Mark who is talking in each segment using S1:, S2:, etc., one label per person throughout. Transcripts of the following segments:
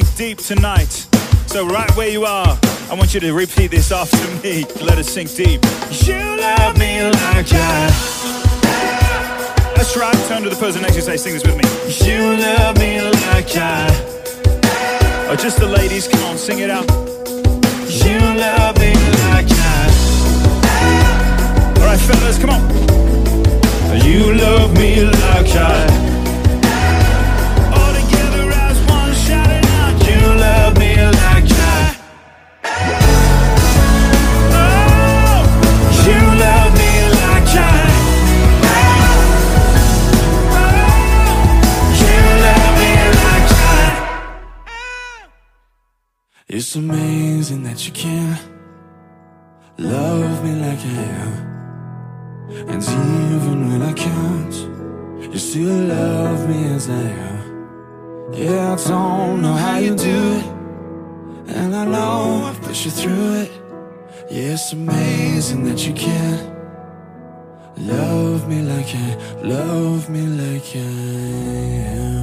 S1: sink deep tonight. So, right where you are, I want you to repeat this after me. Let us sink deep. You love me like that. That's right. Turn to the person next to you say, sing this with me. You love me like that. Oh, just the ladies, come on, sing it out. You love me like that. All right, fellas, come on. You love me like that.
S2: It's amazing that you can love me like I am. And even when I can't, you still love me as I am. Yeah, I don't know how you do it. And I know I've put you through it. Yeah, it's amazing that you can love me like I love me like I am.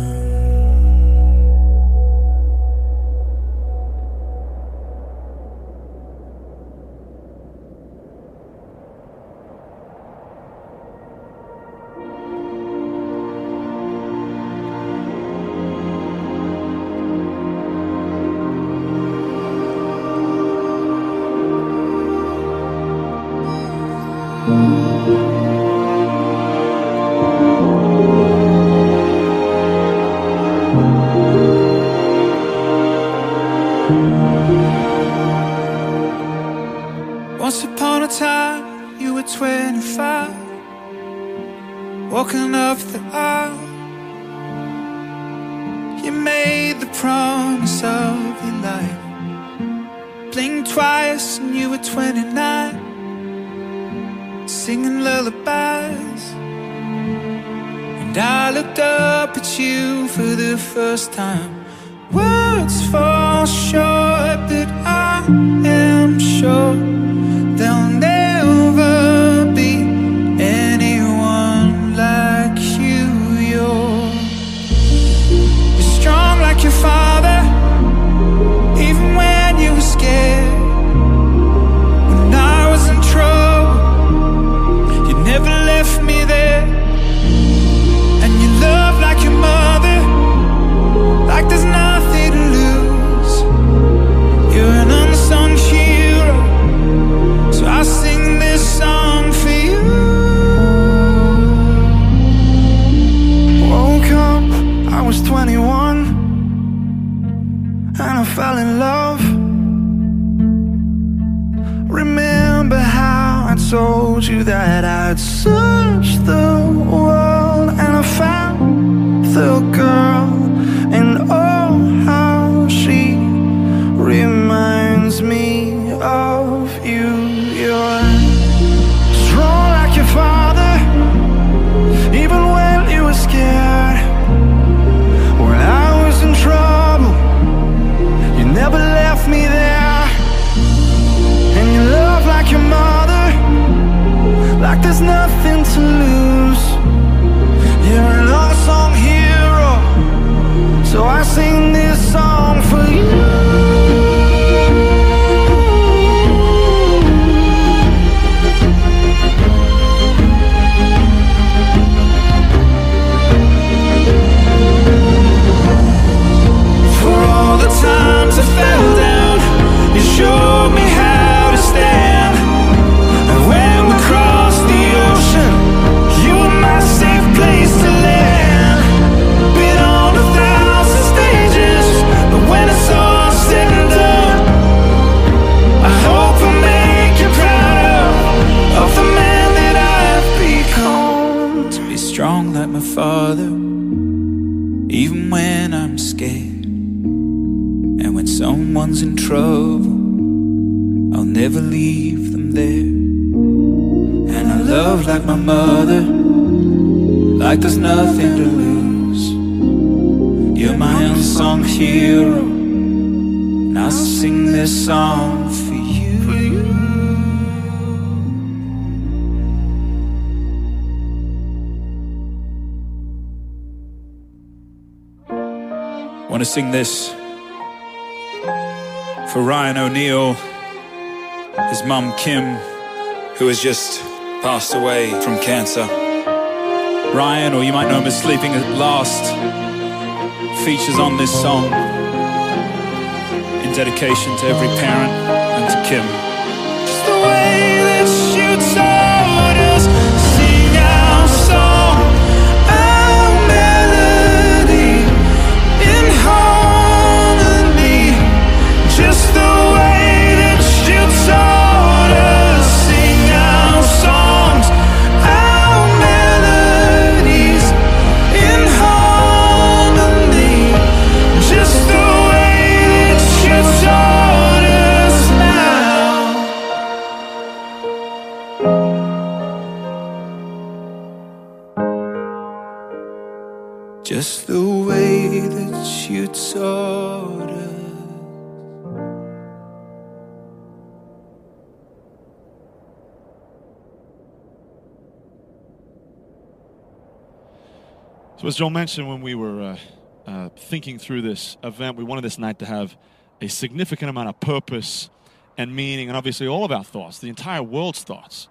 S3: To lose. Someone's in trouble, I'll never leave them there. And I love like my mother, like there's nothing to lose. You're my unsung hero, and I'll sing this song for you.
S1: Want to sing this for Ryan O'Neill, his mum Kim, who has just passed away from cancer. Ryan, or you might know him as Sleeping at Last, features on this song in dedication to every parent and to Kim.
S4: So, as Joel mentioned, when we were uh, uh, thinking through this event, we wanted this night to have a significant amount of purpose and meaning, and obviously all of our thoughts, the entire world's thoughts,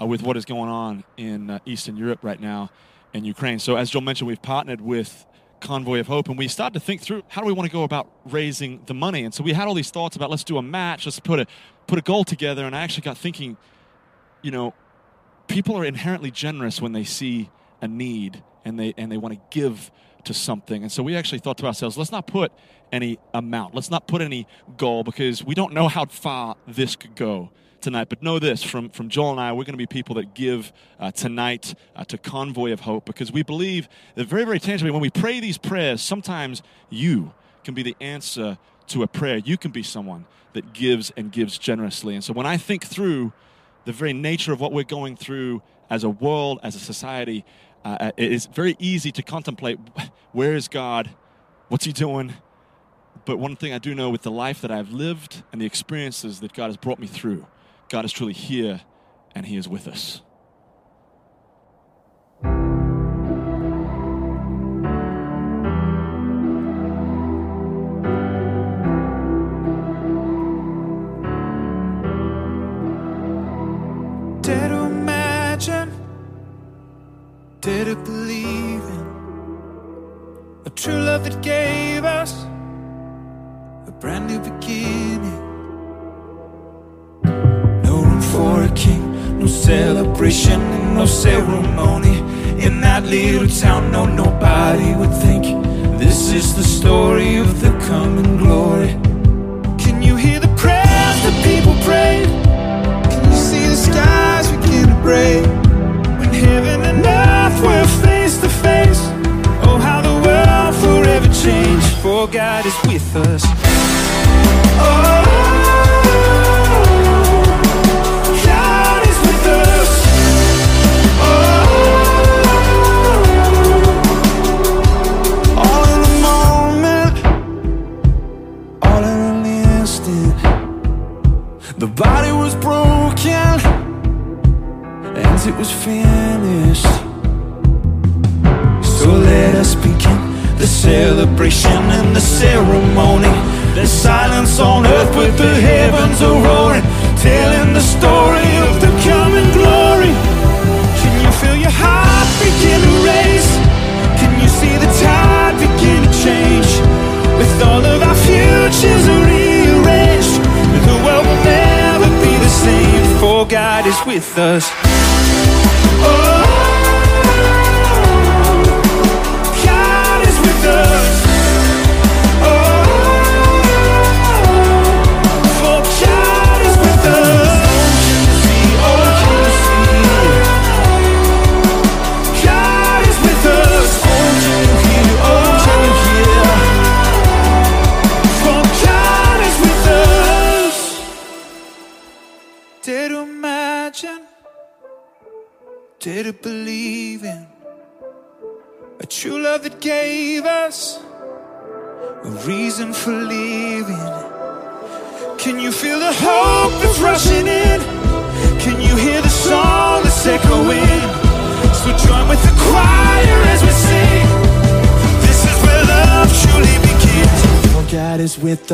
S4: uh, with what is going on in uh, Eastern Europe right now and Ukraine. So, as Joel mentioned, we've partnered with Convoy of Hope, and we started to think through how do we want to go about raising the money. And so, we had all these thoughts about let's do a match, let's put a put a goal together, and I actually got thinking, you know, people are inherently generous when they see a need and they and they want to give to something. And so we actually thought to ourselves, let's not put any amount, let's not put any goal because we don't know how far this could go tonight. But know this from from Joel and I, we're going to be people that give uh, tonight uh, to Convoy of Hope because we believe that very very tangibly when we pray these prayers, sometimes you can be the answer to a prayer. You can be someone that gives and gives generously. And so when I think through the very nature of what we're going through as a world, as a society, uh, it is very easy to contemplate where is God? What's He doing? But one thing I do know with the life that I've lived and the experiences that God has brought me through, God is truly here and He is with us.
S3: To believe in a true love that gave us a brand new beginning. No room for a king, no celebration, and no ceremony. In that little town, no, nobody would think this is the story of the coming glory. Can you hear the prayers that people prayed? Can you see the skies begin to break? For God is with us. Oh, celebration and the ceremony. There's silence on earth, but the heavens are roaring, telling the story of the coming glory. Can you feel your heart begin to race? Can you see the tide begin to change? With all of our futures rearranged, the world will never be the same. For God is with us.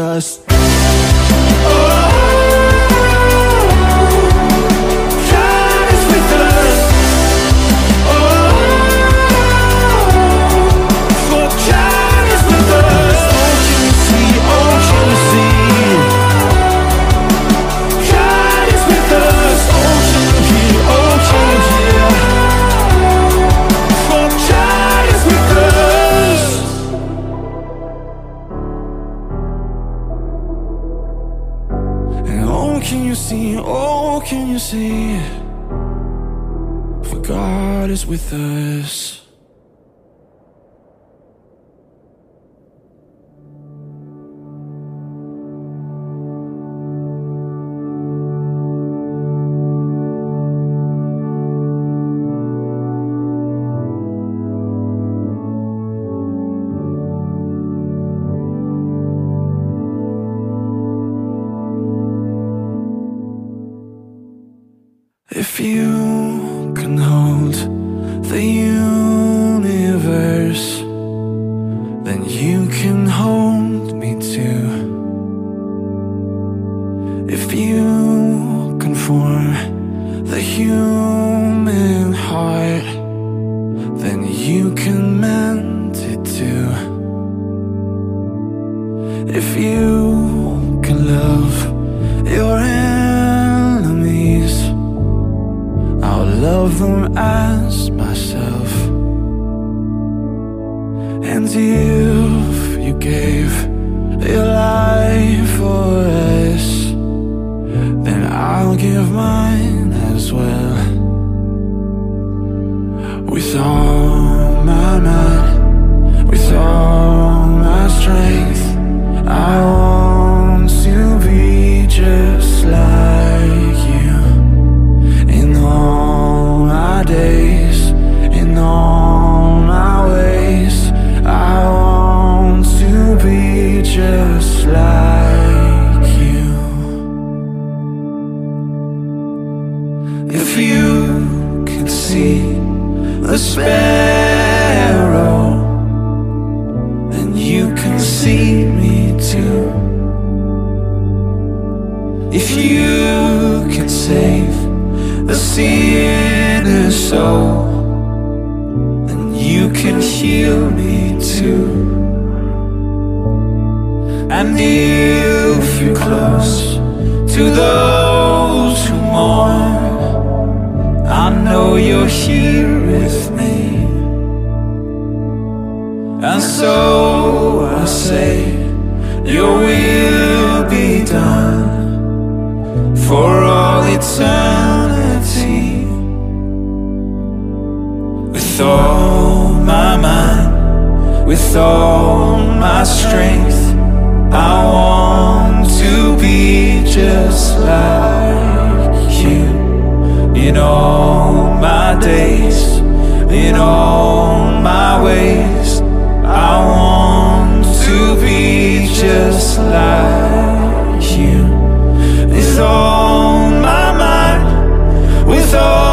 S3: Us. and if you're close to those who mourn. I know you're here with me, and so I say, Your will be done for all eternity. With all my mind, with all my strength. I want to be just like you in all my days, in all my ways. I want to be just like you. It's all my mind, with.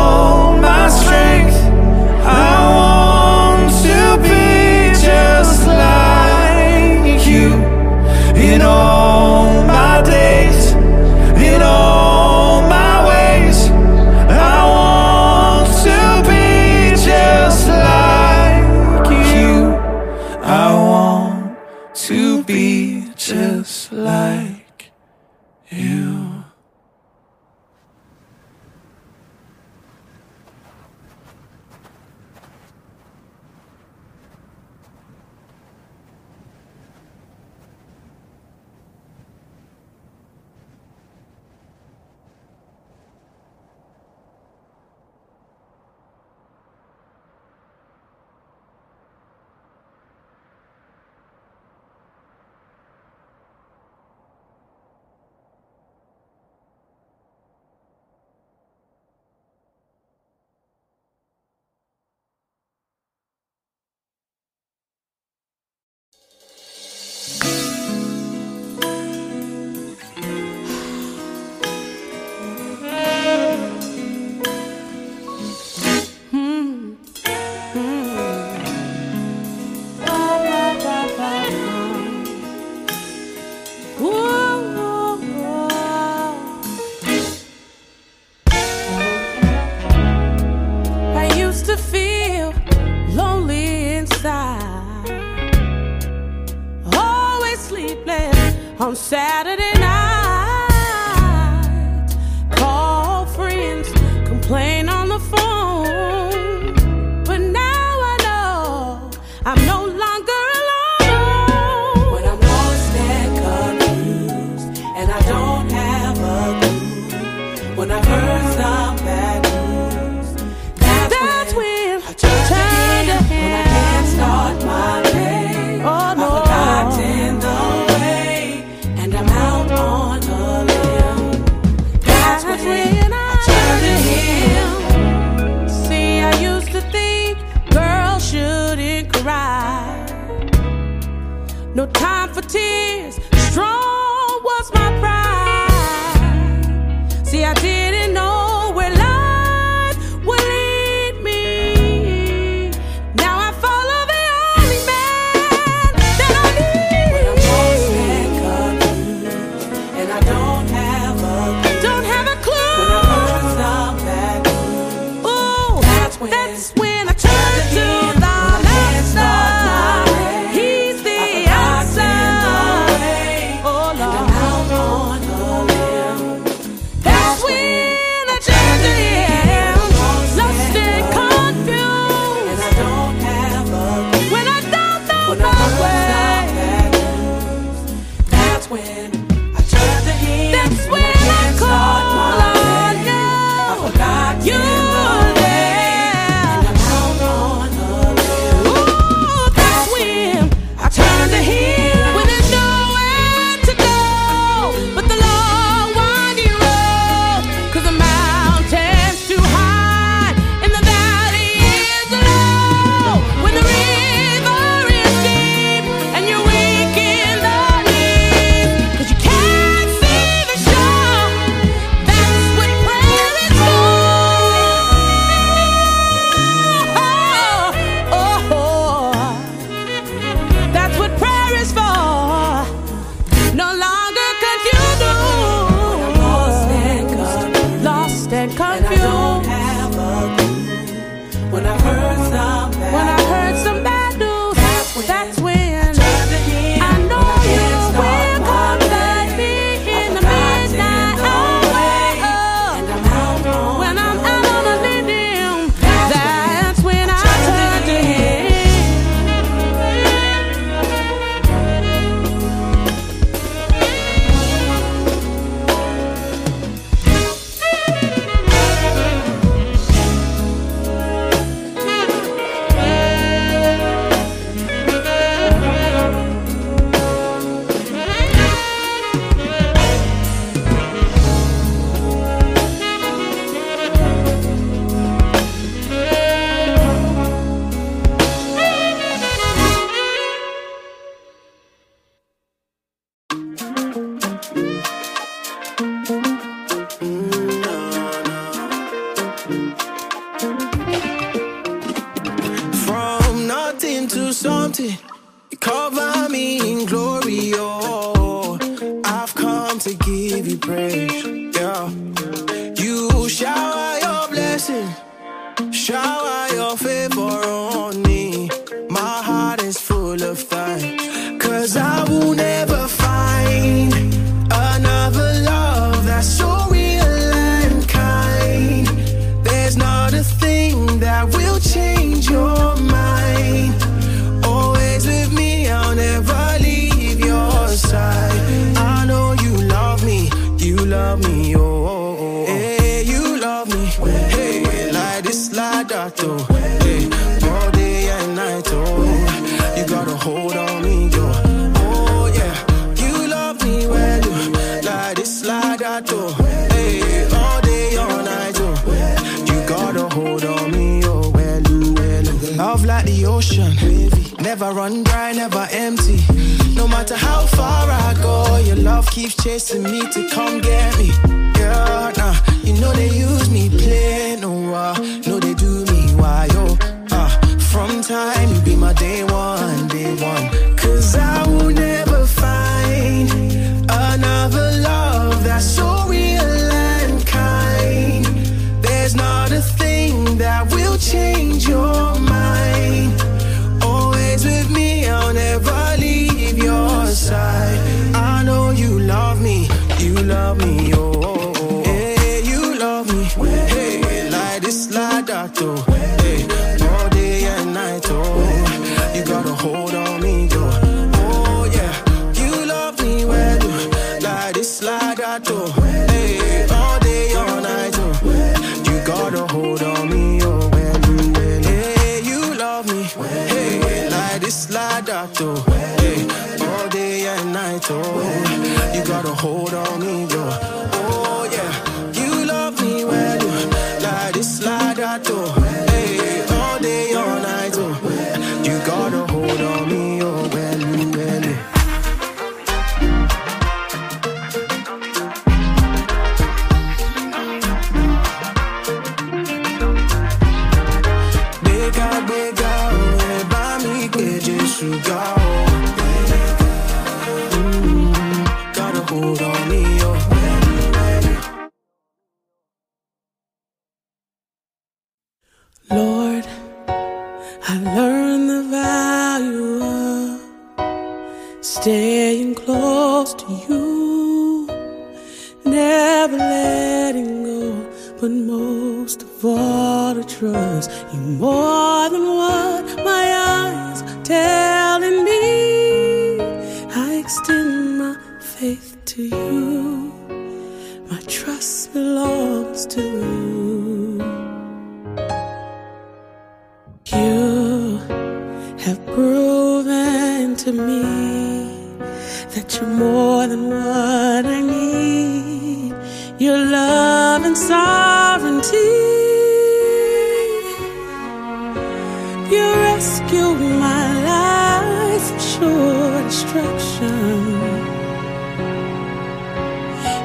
S5: destruction.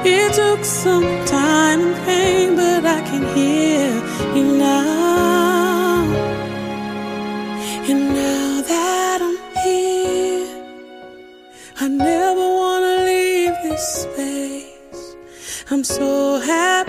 S5: It took some time and pain, but I can hear you now. And now that I'm here, I never wanna leave this space. I'm so happy.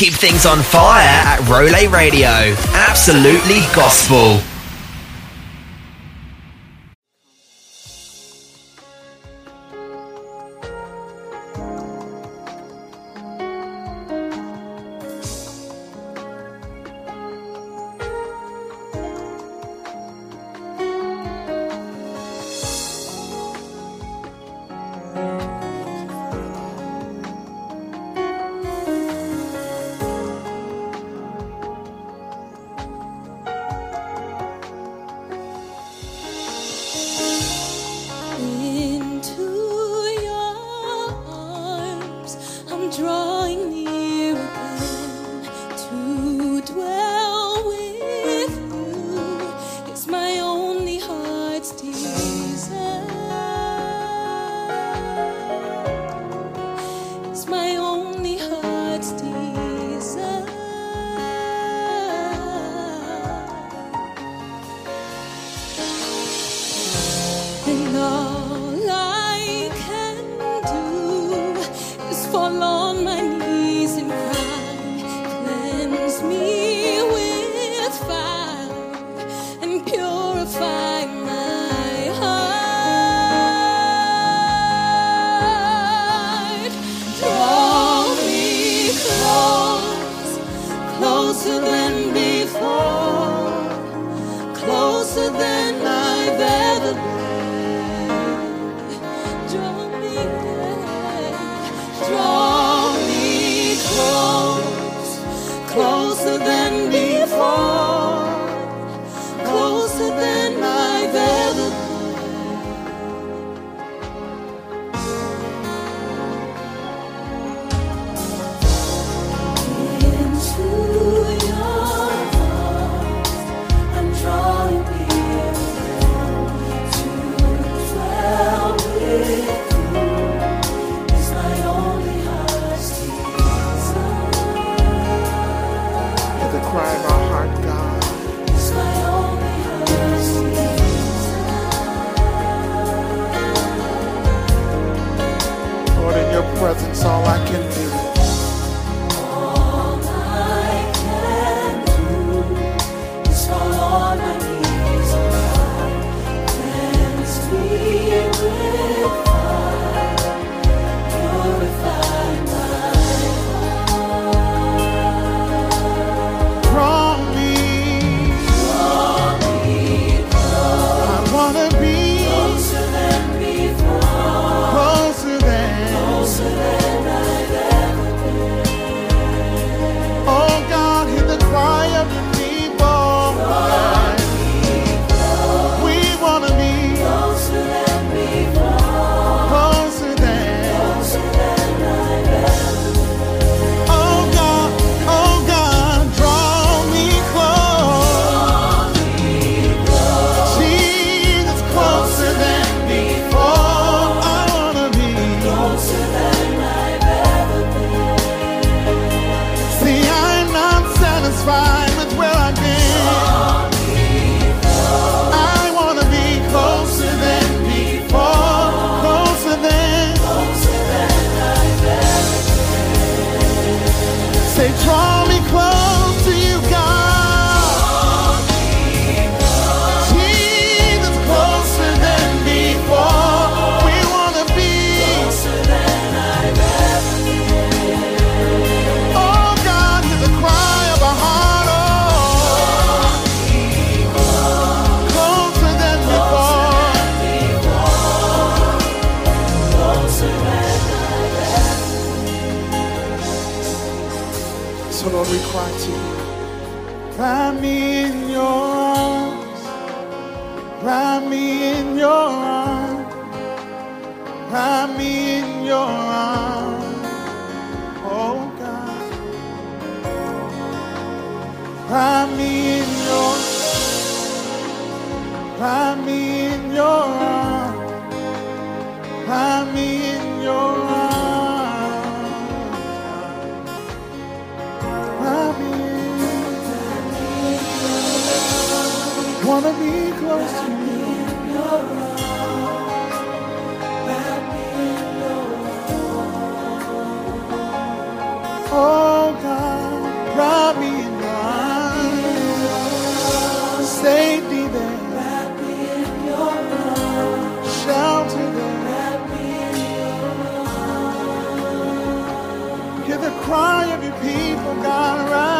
S6: Keep things on fire at Role Radio. Absolutely gospel. Cry of your people, God, wrap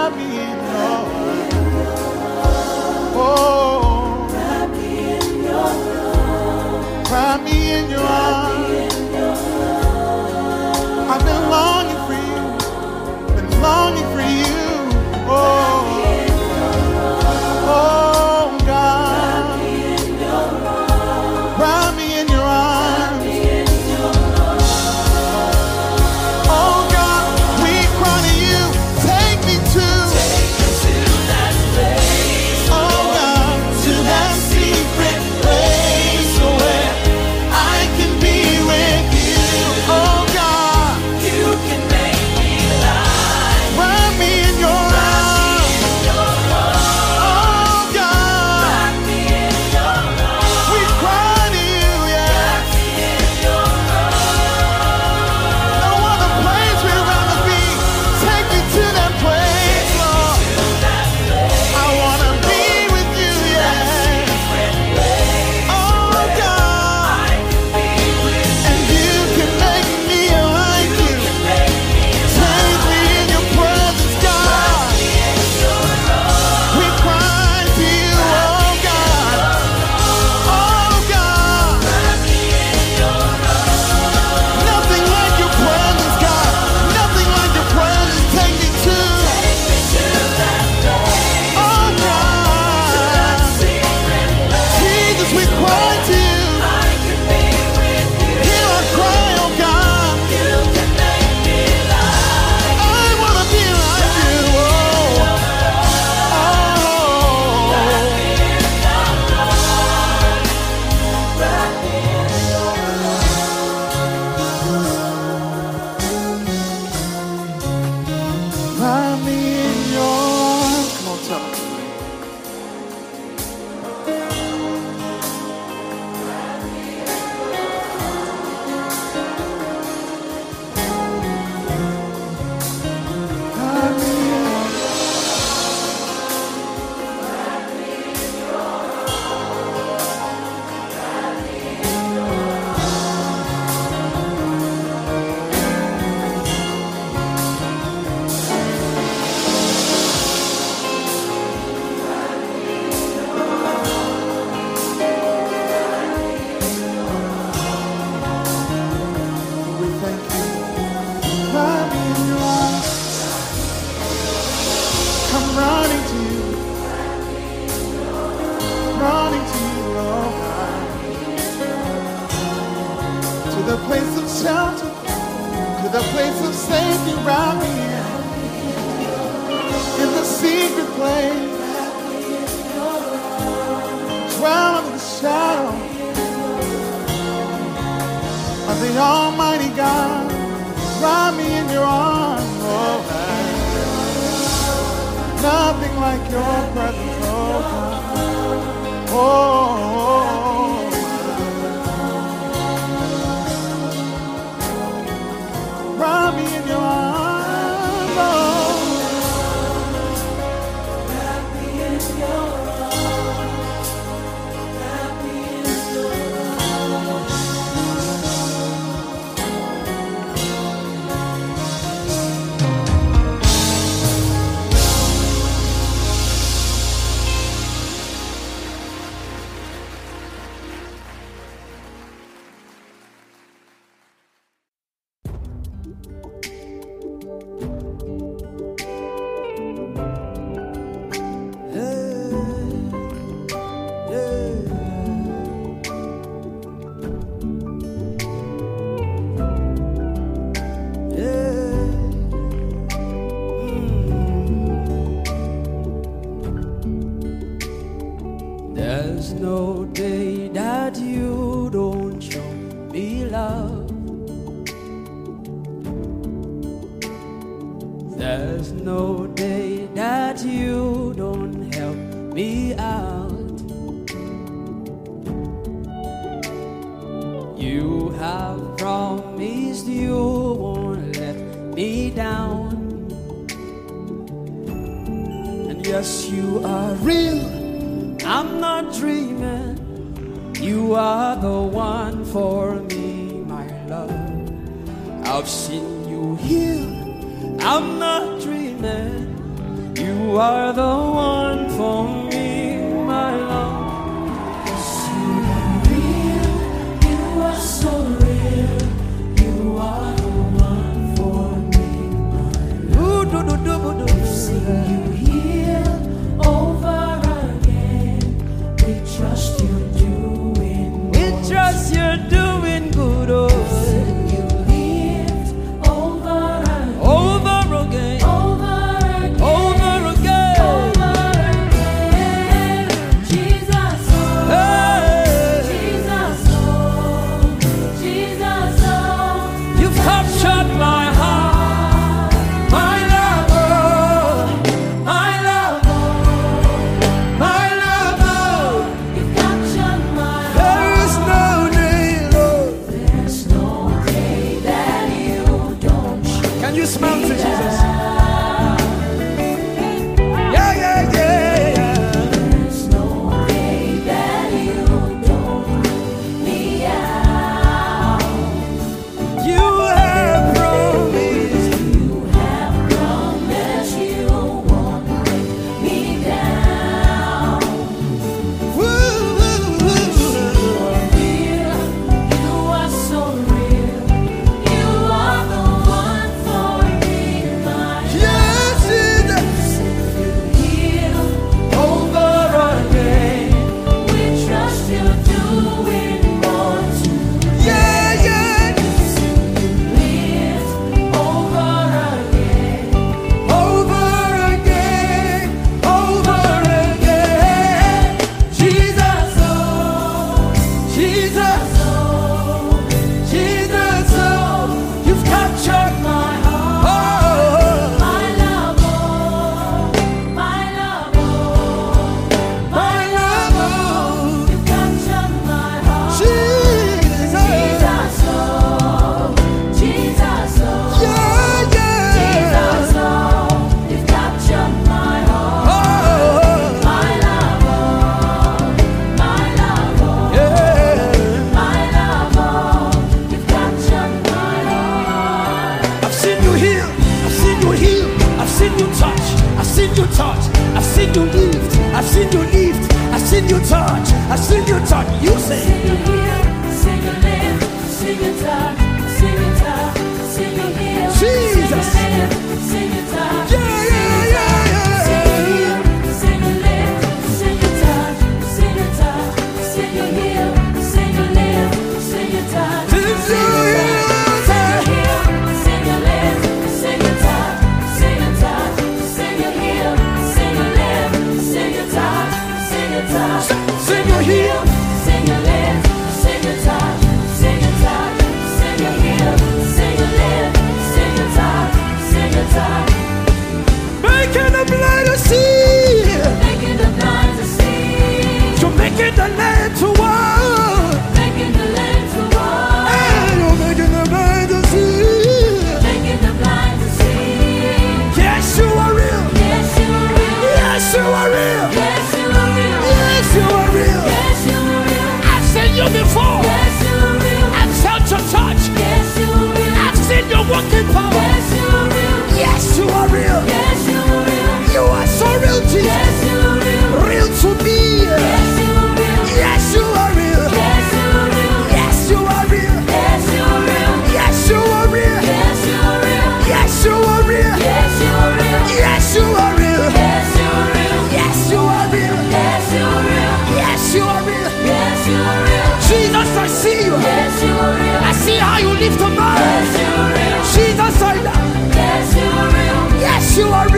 S6: Jesus, I
S7: see you.
S8: Yes, you
S7: I see how you lift the.
S8: Yes,
S7: Jesus, I love.
S8: Yes, you are real.
S7: Yes, you are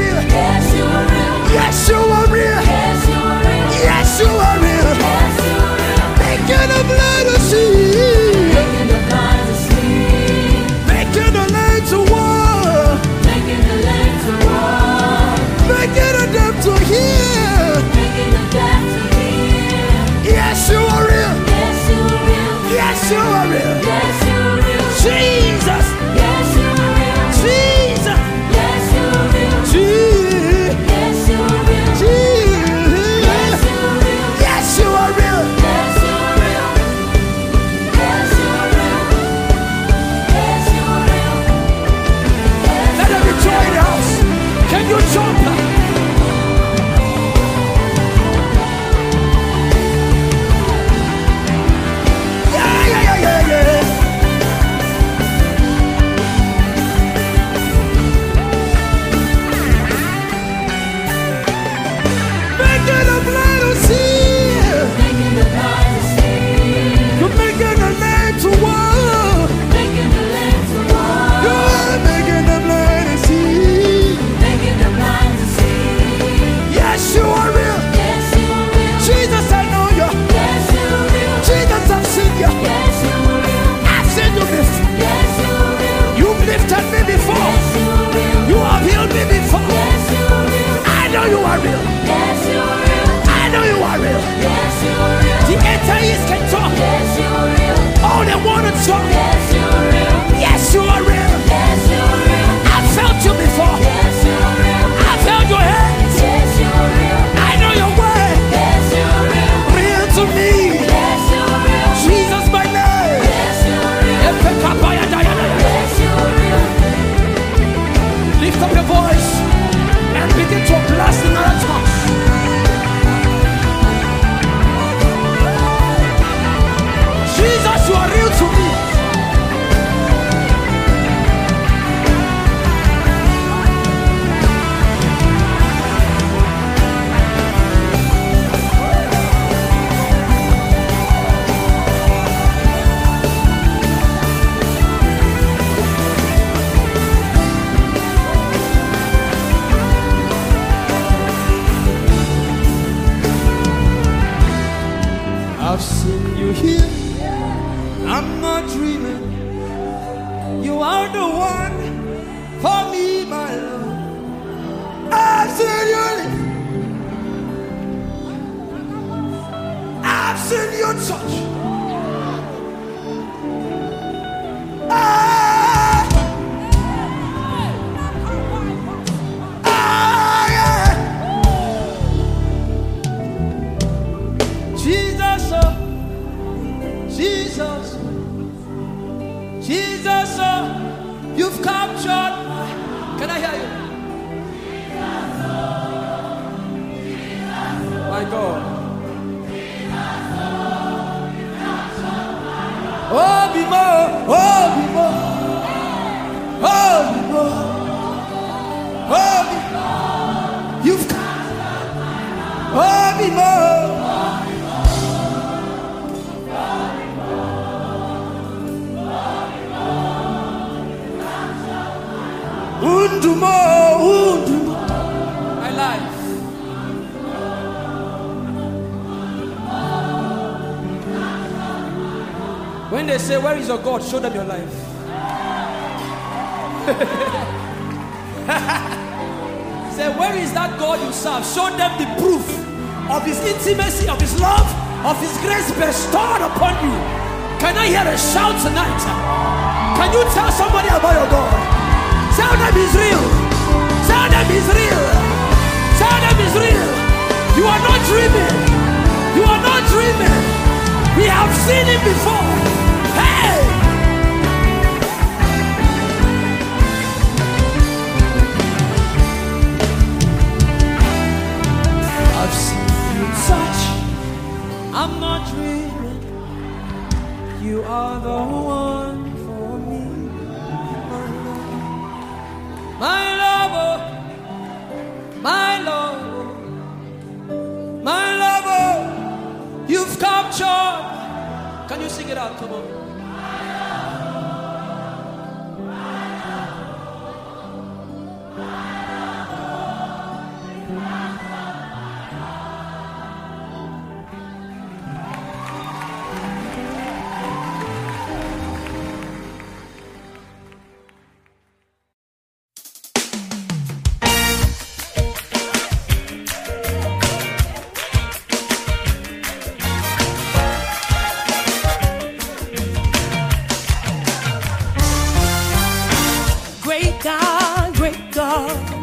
S8: your joy.
S7: say is can talk.
S8: Yes, you.
S7: All they wanna talk.
S8: Yes.
S7: My life. When they say, Where is your God? Show them your life. say, Where is that God you serve? Show them the proof of His intimacy, of His love, of His grace bestowed upon you. Can I hear a shout tonight? Can you tell somebody about your God? Tell them He's real. Tell them He's real. Tell them He's real. You are not dreaming. You are not dreaming. We have seen Him before. Hey! I've seen you touch. I'm not dreaming. You are the one Can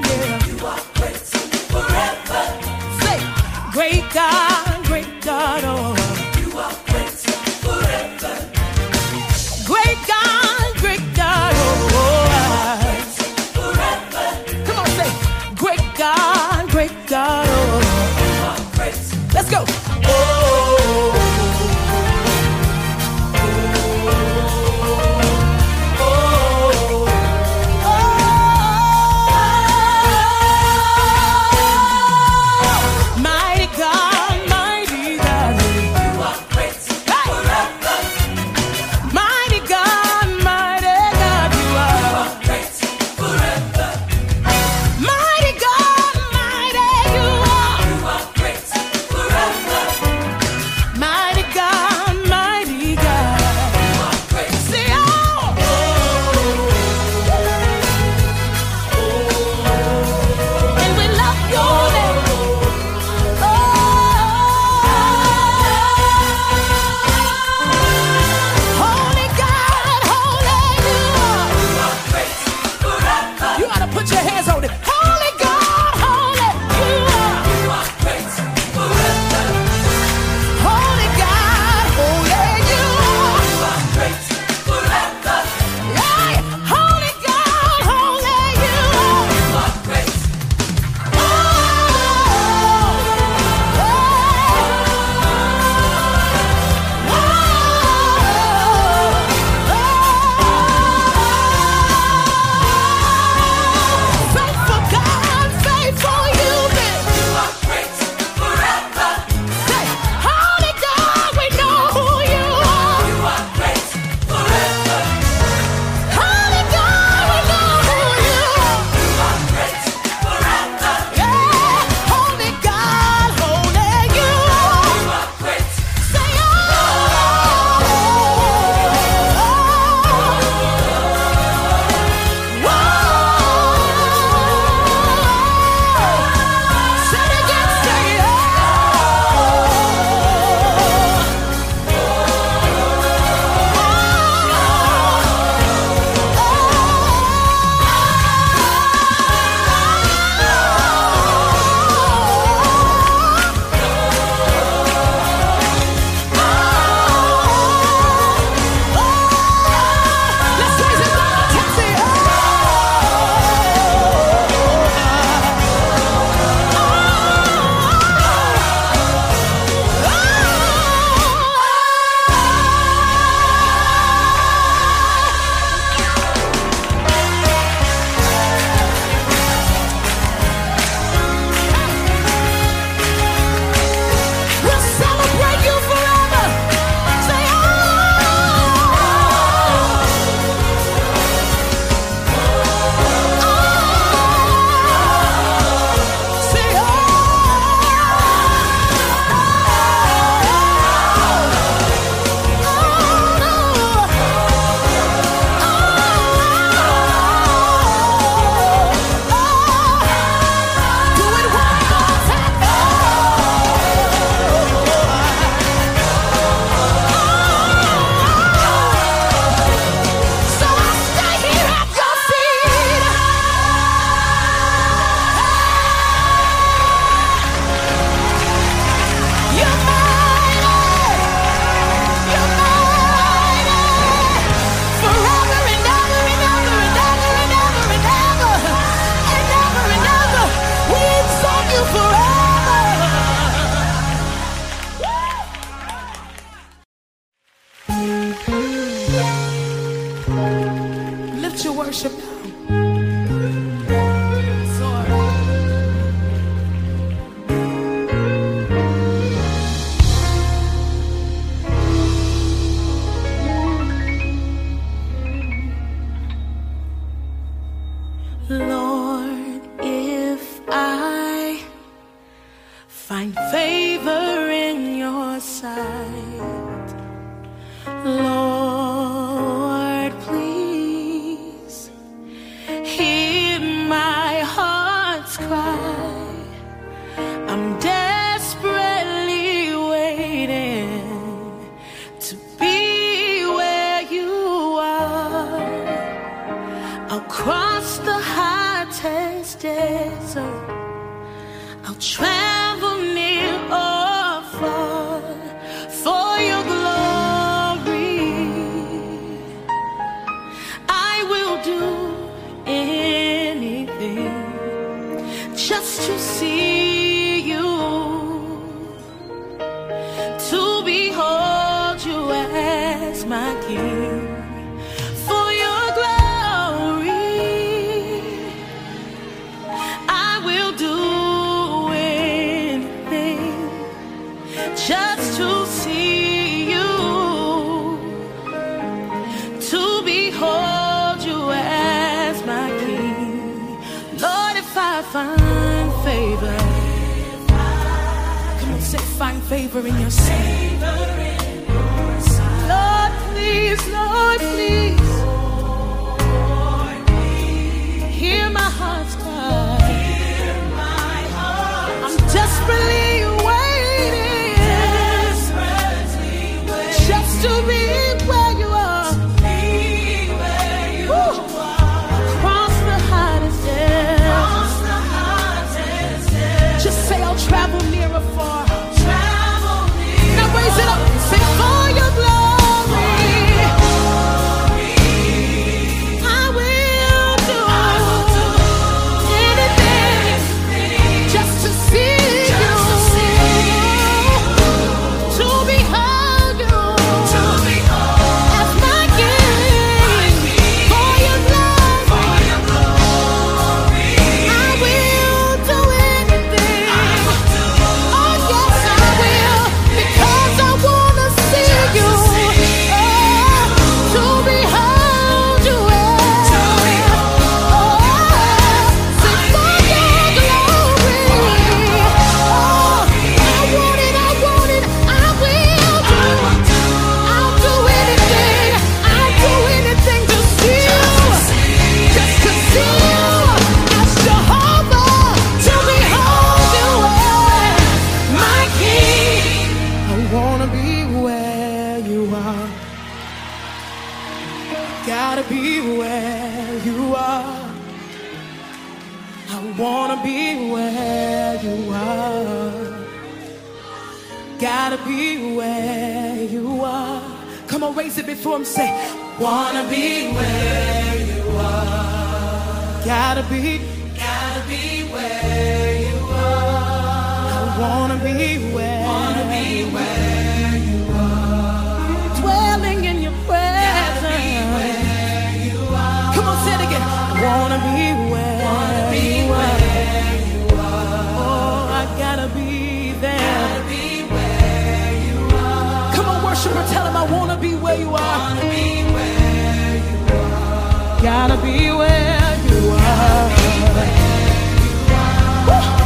S5: yeah. find favor in your sight. Lord, please, Lord, please. Hear my heart's cry. I'm desperately. I wanna be where you are. Gotta be where you are. Come on, raise it before him. Say, wanna be where you are. Gotta be, gotta be where you are. I wanna be where, wanna be where you are. Dwelling in your presence. Come on, say it again. I wanna be. I wanna be where you are. Be where you are. Gotta be where you are. Gotta be where you are.